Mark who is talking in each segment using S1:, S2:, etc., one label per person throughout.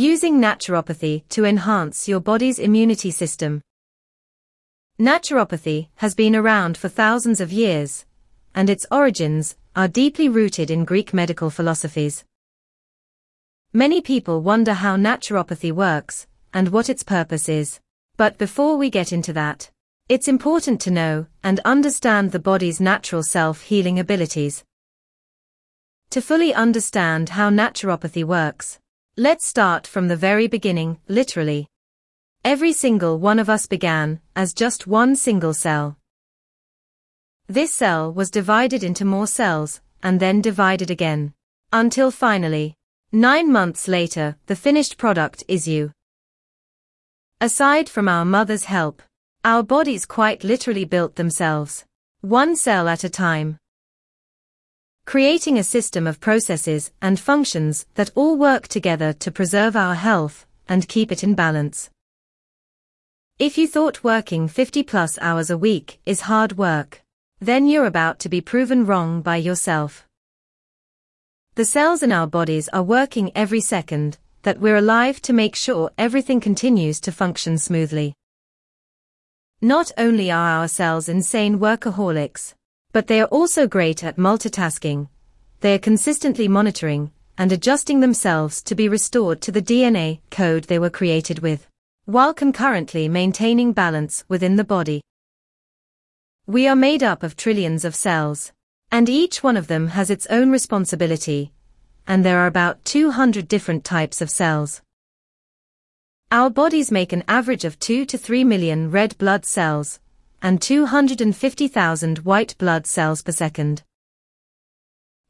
S1: Using naturopathy to enhance your body's immunity system. Naturopathy has been around for thousands of years, and its origins are deeply rooted in Greek medical philosophies. Many people wonder how naturopathy works and what its purpose is. But before we get into that, it's important to know and understand the body's natural self-healing abilities. To fully understand how naturopathy works, let's start from the very beginning, literally. Every single one of us began as just one single cell. This cell was divided into more cells, and then divided again. Until finally, nine months later, the finished product is you. Aside from our mother's help, our bodies quite literally built themselves, one cell at a time. Creating a system of processes and functions that all work together to preserve our health and keep it in balance. If you thought working 50 plus hours a week is hard work, then you're about to be proven wrong by yourself. The cells in our bodies are working every second that we're alive to make sure everything continues to function smoothly. Not only are our cells insane workaholics, but they are also great at multitasking. They are consistently monitoring and adjusting themselves to be restored to the DNA code they were created with while concurrently maintaining balance within the body. We are made up of trillions of cells, and each one of them has its own responsibility, and there are about 200 different types of cells. Our bodies make an average of 2 to 3 million red blood cells, and 250,000 white blood cells per second.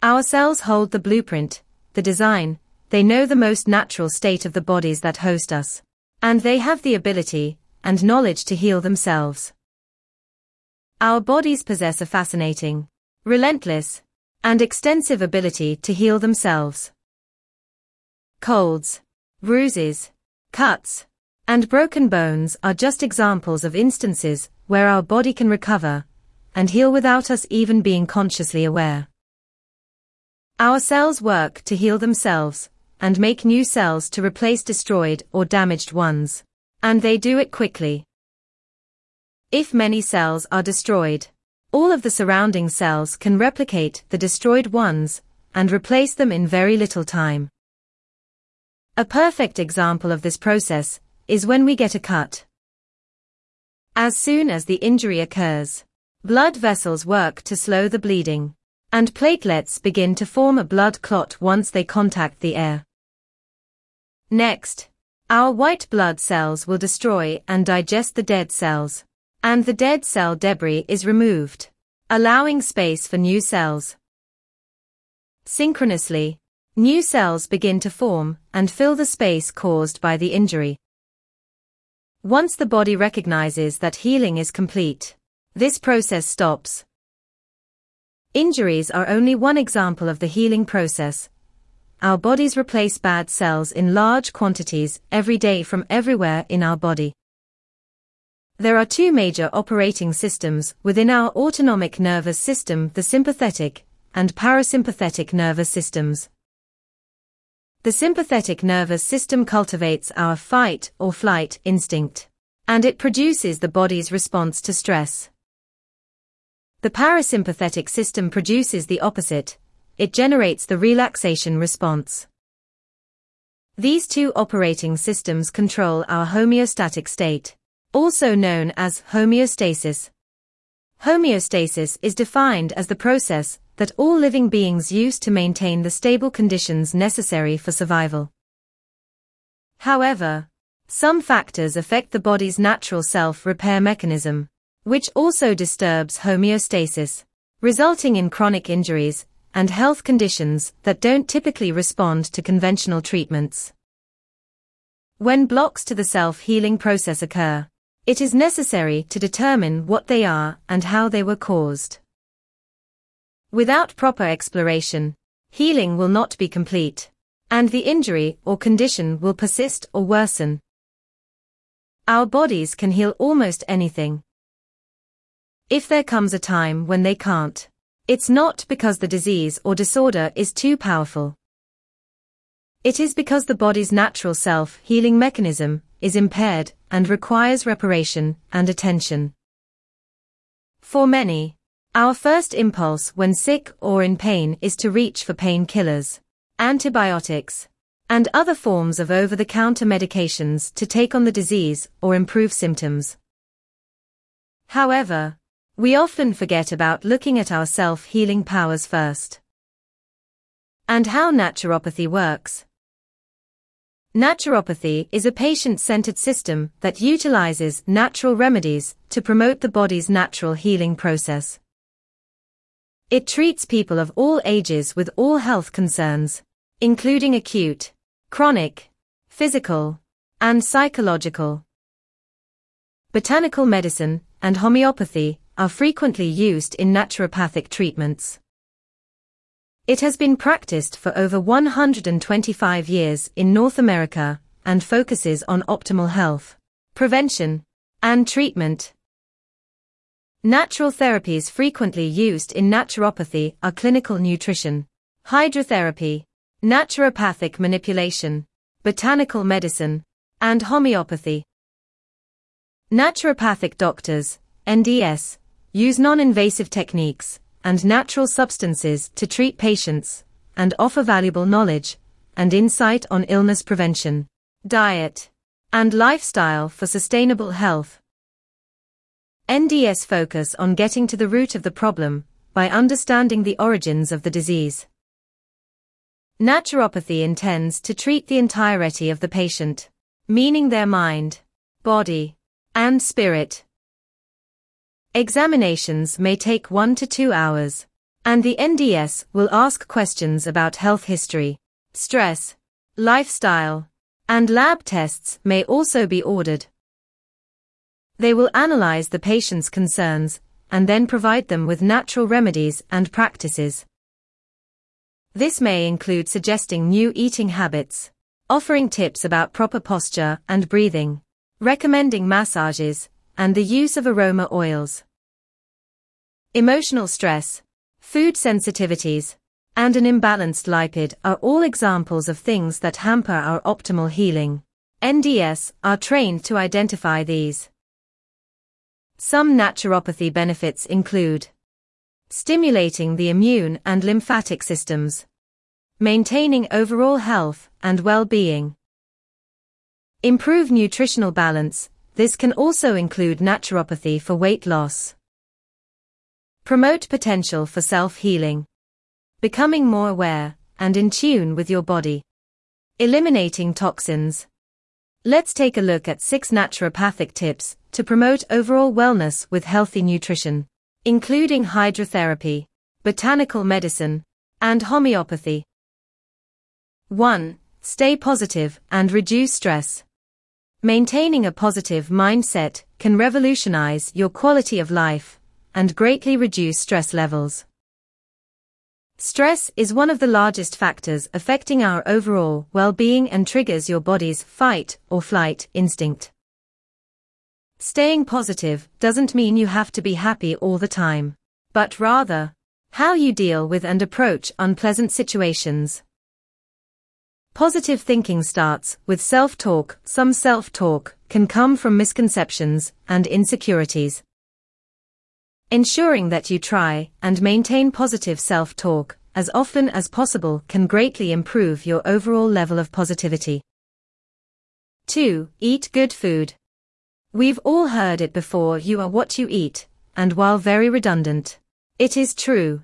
S1: Our cells hold the blueprint, the design, they know the most natural state of the bodies that host us. And they have the ability and knowledge to heal themselves. Our bodies possess a fascinating, relentless, and extensive ability to heal themselves. Colds, bruises, cuts, and broken bones are just examples of instances where our body can recover and heal without us even being consciously aware. Our cells work to heal themselves, and make new cells to replace destroyed or damaged ones. And they do it quickly. If many cells are destroyed, all of the surrounding cells can replicate the destroyed ones and replace them in very little time. A perfect example of this process is when we get a cut. As soon as the injury occurs, blood vessels work to slow the bleeding, and platelets begin to form a blood clot once they contact the air. Next, our white blood cells will destroy and digest the dead cells, and the dead cell debris is removed, allowing space for new cells. Synchronously, new cells begin to form and fill the space caused by the injury. Once the body recognizes that healing is complete, this process stops. Injuries are only one example of the healing process, our bodies replace bad cells in large quantities every day from everywhere in our body. There are two major operating systems within our autonomic nervous system the sympathetic and parasympathetic nervous systems. The sympathetic nervous system cultivates our fight or flight instinct, and it produces the body's response to stress. The parasympathetic system produces the opposite, it generates the relaxation response. These two operating systems control our homeostatic state, also known as homeostasis. Homeostasis is defined as the process that all living beings use to maintain the stable conditions necessary for survival. However, some factors affect the body's natural self-repair mechanism, which also disturbs homeostasis, resulting in chronic injuries, and health conditions that don't typically respond to conventional treatments. When blocks to the self-healing process occur, it is necessary to determine what they are and how they were caused. Without proper exploration, healing will not be complete, and the injury or condition will persist or worsen. Our bodies can heal almost anything. If there comes a time when they can't, it's not because the disease or disorder is too powerful. It is because the body's natural self-healing mechanism is impaired and requires reparation and attention. For many, our first impulse when sick or in pain is to reach for painkillers, antibiotics, and other forms of over-the-counter medications to take on the disease or improve symptoms. However, we often forget about looking at our self-healing powers first. And how naturopathy works. Naturopathy is a patient-centered system that utilizes natural remedies to promote the body's natural healing process. It treats people of all ages with all health concerns, including acute, chronic, physical, and psychological. Botanical medicine and homeopathy are frequently used in naturopathic treatments. It has been practiced for over 125 years in North America and focuses on optimal health, prevention, and treatment. Natural therapies frequently used in naturopathy are clinical nutrition, hydrotherapy, naturopathic manipulation, botanical medicine, and homeopathy. Naturopathic doctors, NDS, use non-invasive techniques and natural substances to treat patients and offer valuable knowledge and insight on illness prevention, diet, and lifestyle for sustainable health. NDS focus on getting to the root of the problem by understanding the origins of the disease. Naturopathy intends to treat the entirety of the patient, meaning their mind, body, and spirit. Examinations may take one to two hours, and the NDS will ask questions about health history, stress, lifestyle, and lab tests may also be ordered. They will analyze the patient's concerns and then provide them with natural remedies and practices. This may include suggesting new eating habits, offering tips about proper posture and breathing, recommending massages, and the use of aroma oils. Emotional stress, food sensitivities, and an imbalanced lipid are all examples of things that hamper our optimal healing. NDS are trained to identify these. Some naturopathy benefits include stimulating the immune and lymphatic systems, maintaining overall health and well-being, improve nutritional balance, this can also include naturopathy for weight loss. Promote potential for self-healing. Becoming more aware and in tune with your body. Eliminating toxins. Let's take a look at six naturopathic tips to promote overall wellness with healthy nutrition, including hydrotherapy, botanical medicine, and homeopathy. 1. Stay positive and reduce stress. Maintaining a positive mindset can revolutionize your quality of life and greatly reduce stress levels. Stress is one of the largest factors affecting our overall well-being and triggers your body's fight or flight instinct. Staying positive doesn't mean you have to be happy all the time, but rather, how you deal with and approach unpleasant situations. Positive thinking starts with self-talk. Some self-talk can come from misconceptions and insecurities. Ensuring that you try and maintain positive self-talk as often as possible can greatly improve your overall level of positivity. 2. Eat good food. We've all heard it before you are what you eat, and while very redundant, it is true.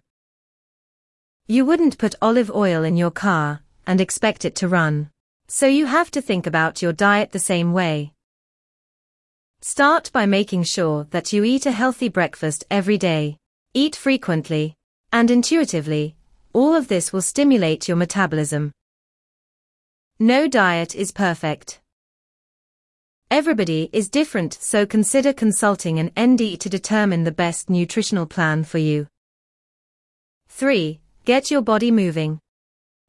S1: You wouldn't put olive oil in your car and expect it to run. So you have to think about your diet the same way. Start by making sure that you eat a healthy breakfast every day. Eat frequently and intuitively. All of this will stimulate your metabolism. No diet is perfect. Everybody is different, so consider consulting an ND to determine the best nutritional plan for you. 3. Get your body moving.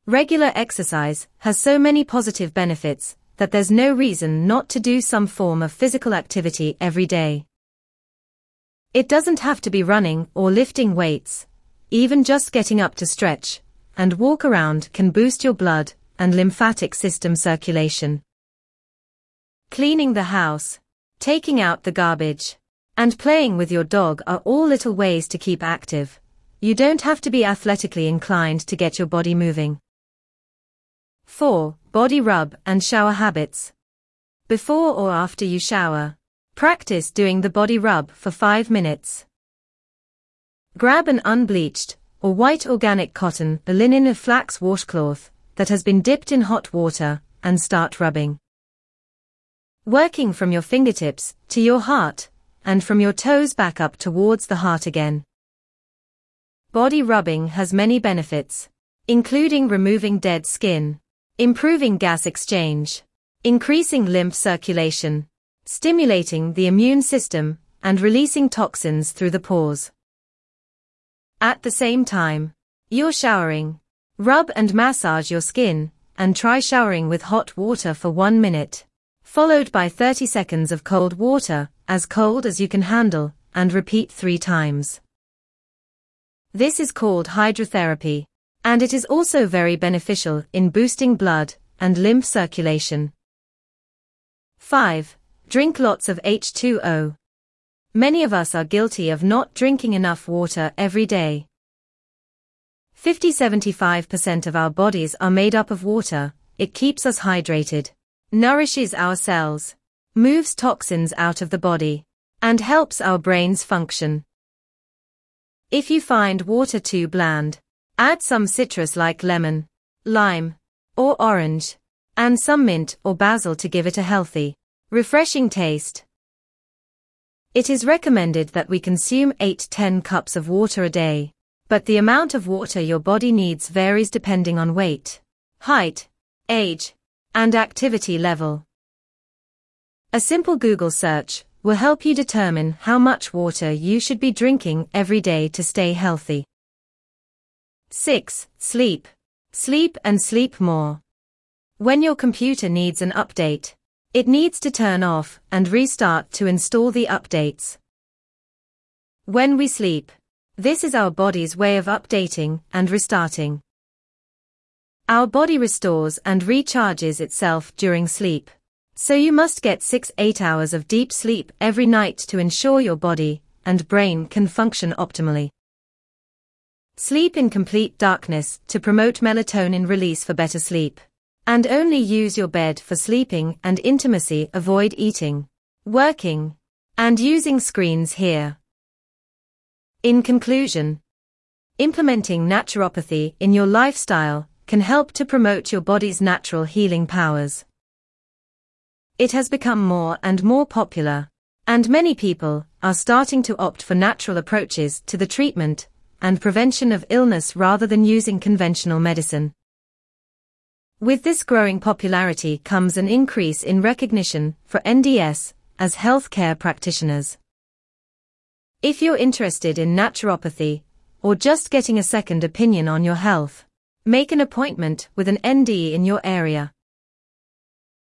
S1: Regular exercise has so many positive benefits that there's no reason not to do some form of physical activity every day. It doesn't have to be running or lifting weights, even just getting up to stretch and walk around can boost your blood and lymphatic system circulation. Cleaning the house, taking out the garbage, and playing with your dog are all little ways to keep active. You don't have to be athletically inclined to get your body moving. 4. Body rub and shower habits. Before or after you shower, practice doing the body rub for 5 minutes. Grab an unbleached or white organic cotton, a linen or flax washcloth that has been dipped in hot water and start rubbing. Working from your fingertips to your heart and from your toes back up towards the heart again. Body rubbing has many benefits, including removing dead skin, improving gas exchange, increasing lymph circulation, stimulating the immune system, and releasing toxins through the pores. At the same time, you're showering. Rub and massage your skin, and try showering with hot water for one minute, followed by 30 seconds of cold water, as cold as you can handle, and repeat three times. This is called hydrotherapy, and it is also very beneficial in boosting blood and lymph circulation. 5. Drink lots of H2O. Many of us are guilty of not drinking enough water every day. 50-75% of our bodies are made up of water, it keeps us hydrated, nourishes our cells, moves toxins out of the body, and helps our brains function. If you find water too bland, add some citrus like lemon, lime, or orange, and some mint or basil to give it a healthy, refreshing taste. It is recommended that we consume 8-10 cups of water a day, but the amount of water your body needs varies depending on weight, height, age, and activity level. A simple Google search will help you determine how much water you should be drinking every day to stay healthy. 6. Sleep. Sleep and sleep more. When your computer needs an update, it needs to turn off and restart to install the updates. When we sleep, this is our body's way of updating and restarting. Our body restores and recharges itself during sleep. So you must get 6-8 hours of deep sleep every night to ensure your body and brain can function optimally. Sleep in complete darkness to promote melatonin release for better sleep. And only use your bed for sleeping and intimacy. Avoid eating, working, and using screens here. In conclusion, implementing naturopathy in your lifestyle can help to promote your body's natural healing powers. It has become more and more popular, and many people are starting to opt for natural approaches to the treatment and prevention of illness rather than using conventional medicine. With this growing popularity comes an increase in recognition for NDS as healthcare practitioners. If you're interested in naturopathy or just getting a second opinion on your health, make an appointment with an ND in your area.